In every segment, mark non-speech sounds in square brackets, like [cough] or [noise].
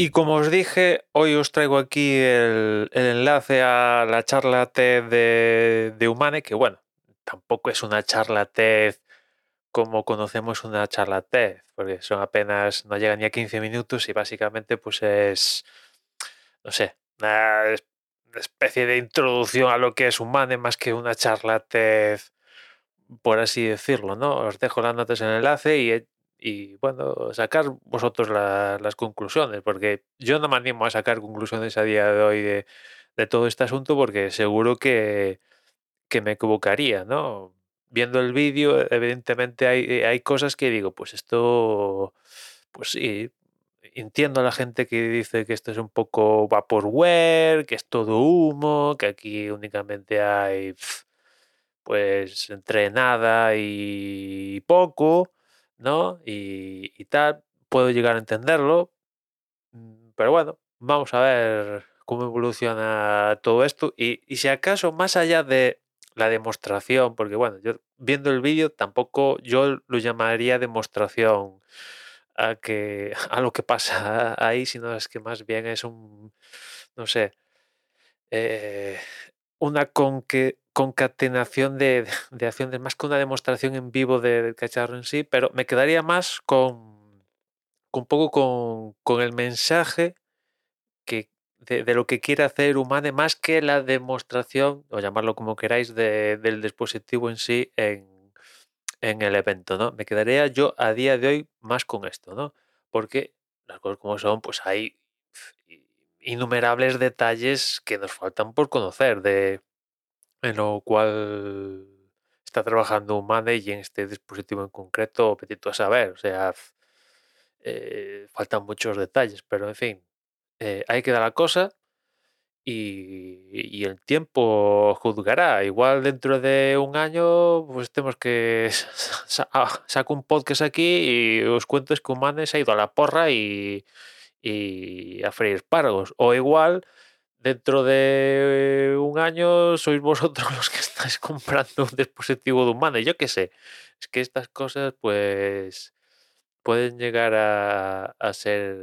Y como os dije, hoy os traigo aquí el, enlace a la charla TED de, Humane, que bueno, tampoco es una charla TED como conocemos una charla porque son apenas, no llegan ni a 15 minutos y básicamente pues es, no sé, una es- una especie de introducción a lo que es Humane más que una charla TED, por así decirlo, ¿no? Os dejo las notas en el enlace y, y bueno, sacar vosotros la- las conclusiones, porque yo no me animo a sacar conclusiones a día de hoy de, todo este asunto porque seguro que, que me equivocaría, ¿no? Viendo el vídeo, evidentemente hay, hay cosas que digo, pues esto, pues sí, entiendo a la gente que dice que esto es un poco vaporware, que es todo humo, que aquí únicamente hay, pues, entre nada y poco, ¿no? Y, y tal, puedo llegar a entenderlo, Mm, Pero bueno, vamos a ver cómo evoluciona todo esto y, y si acaso más allá de la demostración, porque bueno, yo viendo el vídeo tampoco yo lo llamaría demostración a que [laughs] a lo que pasa ahí, sino es que más bien es un, no sé, eh, una conque- concatenación de, [laughs] de acciones, más que una demostración en vivo de- del cacharro en sí, pero me quedaría más con, con un poco con, con el mensaje que, de, lo que quiere hacer Humane más que la demostración, o llamarlo como queráis, de- del dispositivo en sí en, en el evento, ¿no? Me quedaría yo a día de hoy más con esto, ¿no? Porque las cosas como son, pues hay innumerables detalles que nos faltan por conocer de en lo cual está trabajando Humane y en este dispositivo en concreto, petito a saber, o sea, eh, faltan muchos detalles, pero en fin, eh, ahí queda la cosa y, y el tiempo juzgará. Igual dentro de un año, pues tenemos que [laughs] ah, un podcast aquí y os cuento es que Humane se ha ido a la porra y, y a freír espárragos. O igual dentro de un año sois vosotros [laughs] los que estáis comprando un dispositivo de Humane. Yo qué sé. Es que estas cosas, pues, pueden llegar a, a ser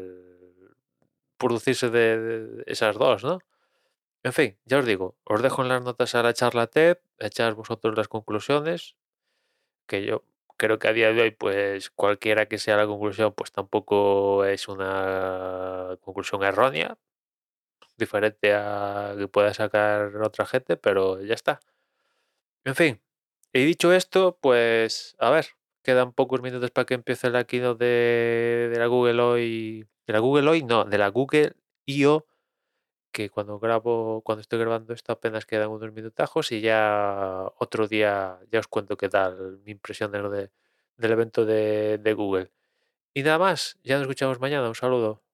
producirse de, esas dos, ¿no? En fin, ya os digo, os dejo en las notas a la charla TED, echad vosotros las conclusiones, que yo creo que a día de hoy, pues cualquiera que sea la conclusión, pues tampoco es una conclusión errónea, diferente a que pueda sacar otra gente, pero ya está. En fin, y dicho esto, pues a ver, quedan pocos minutos para que empiece la keynote de, de la Google hoy, de la Google hoy, no, de la Google I.O., que cuando grabo, cuando estoy grabando esto apenas quedan unos minutajos y ya otro día ya os cuento qué tal mi impresión de lo de- del evento de Google. Y nada más, ya nos escuchamos mañana, un saludo.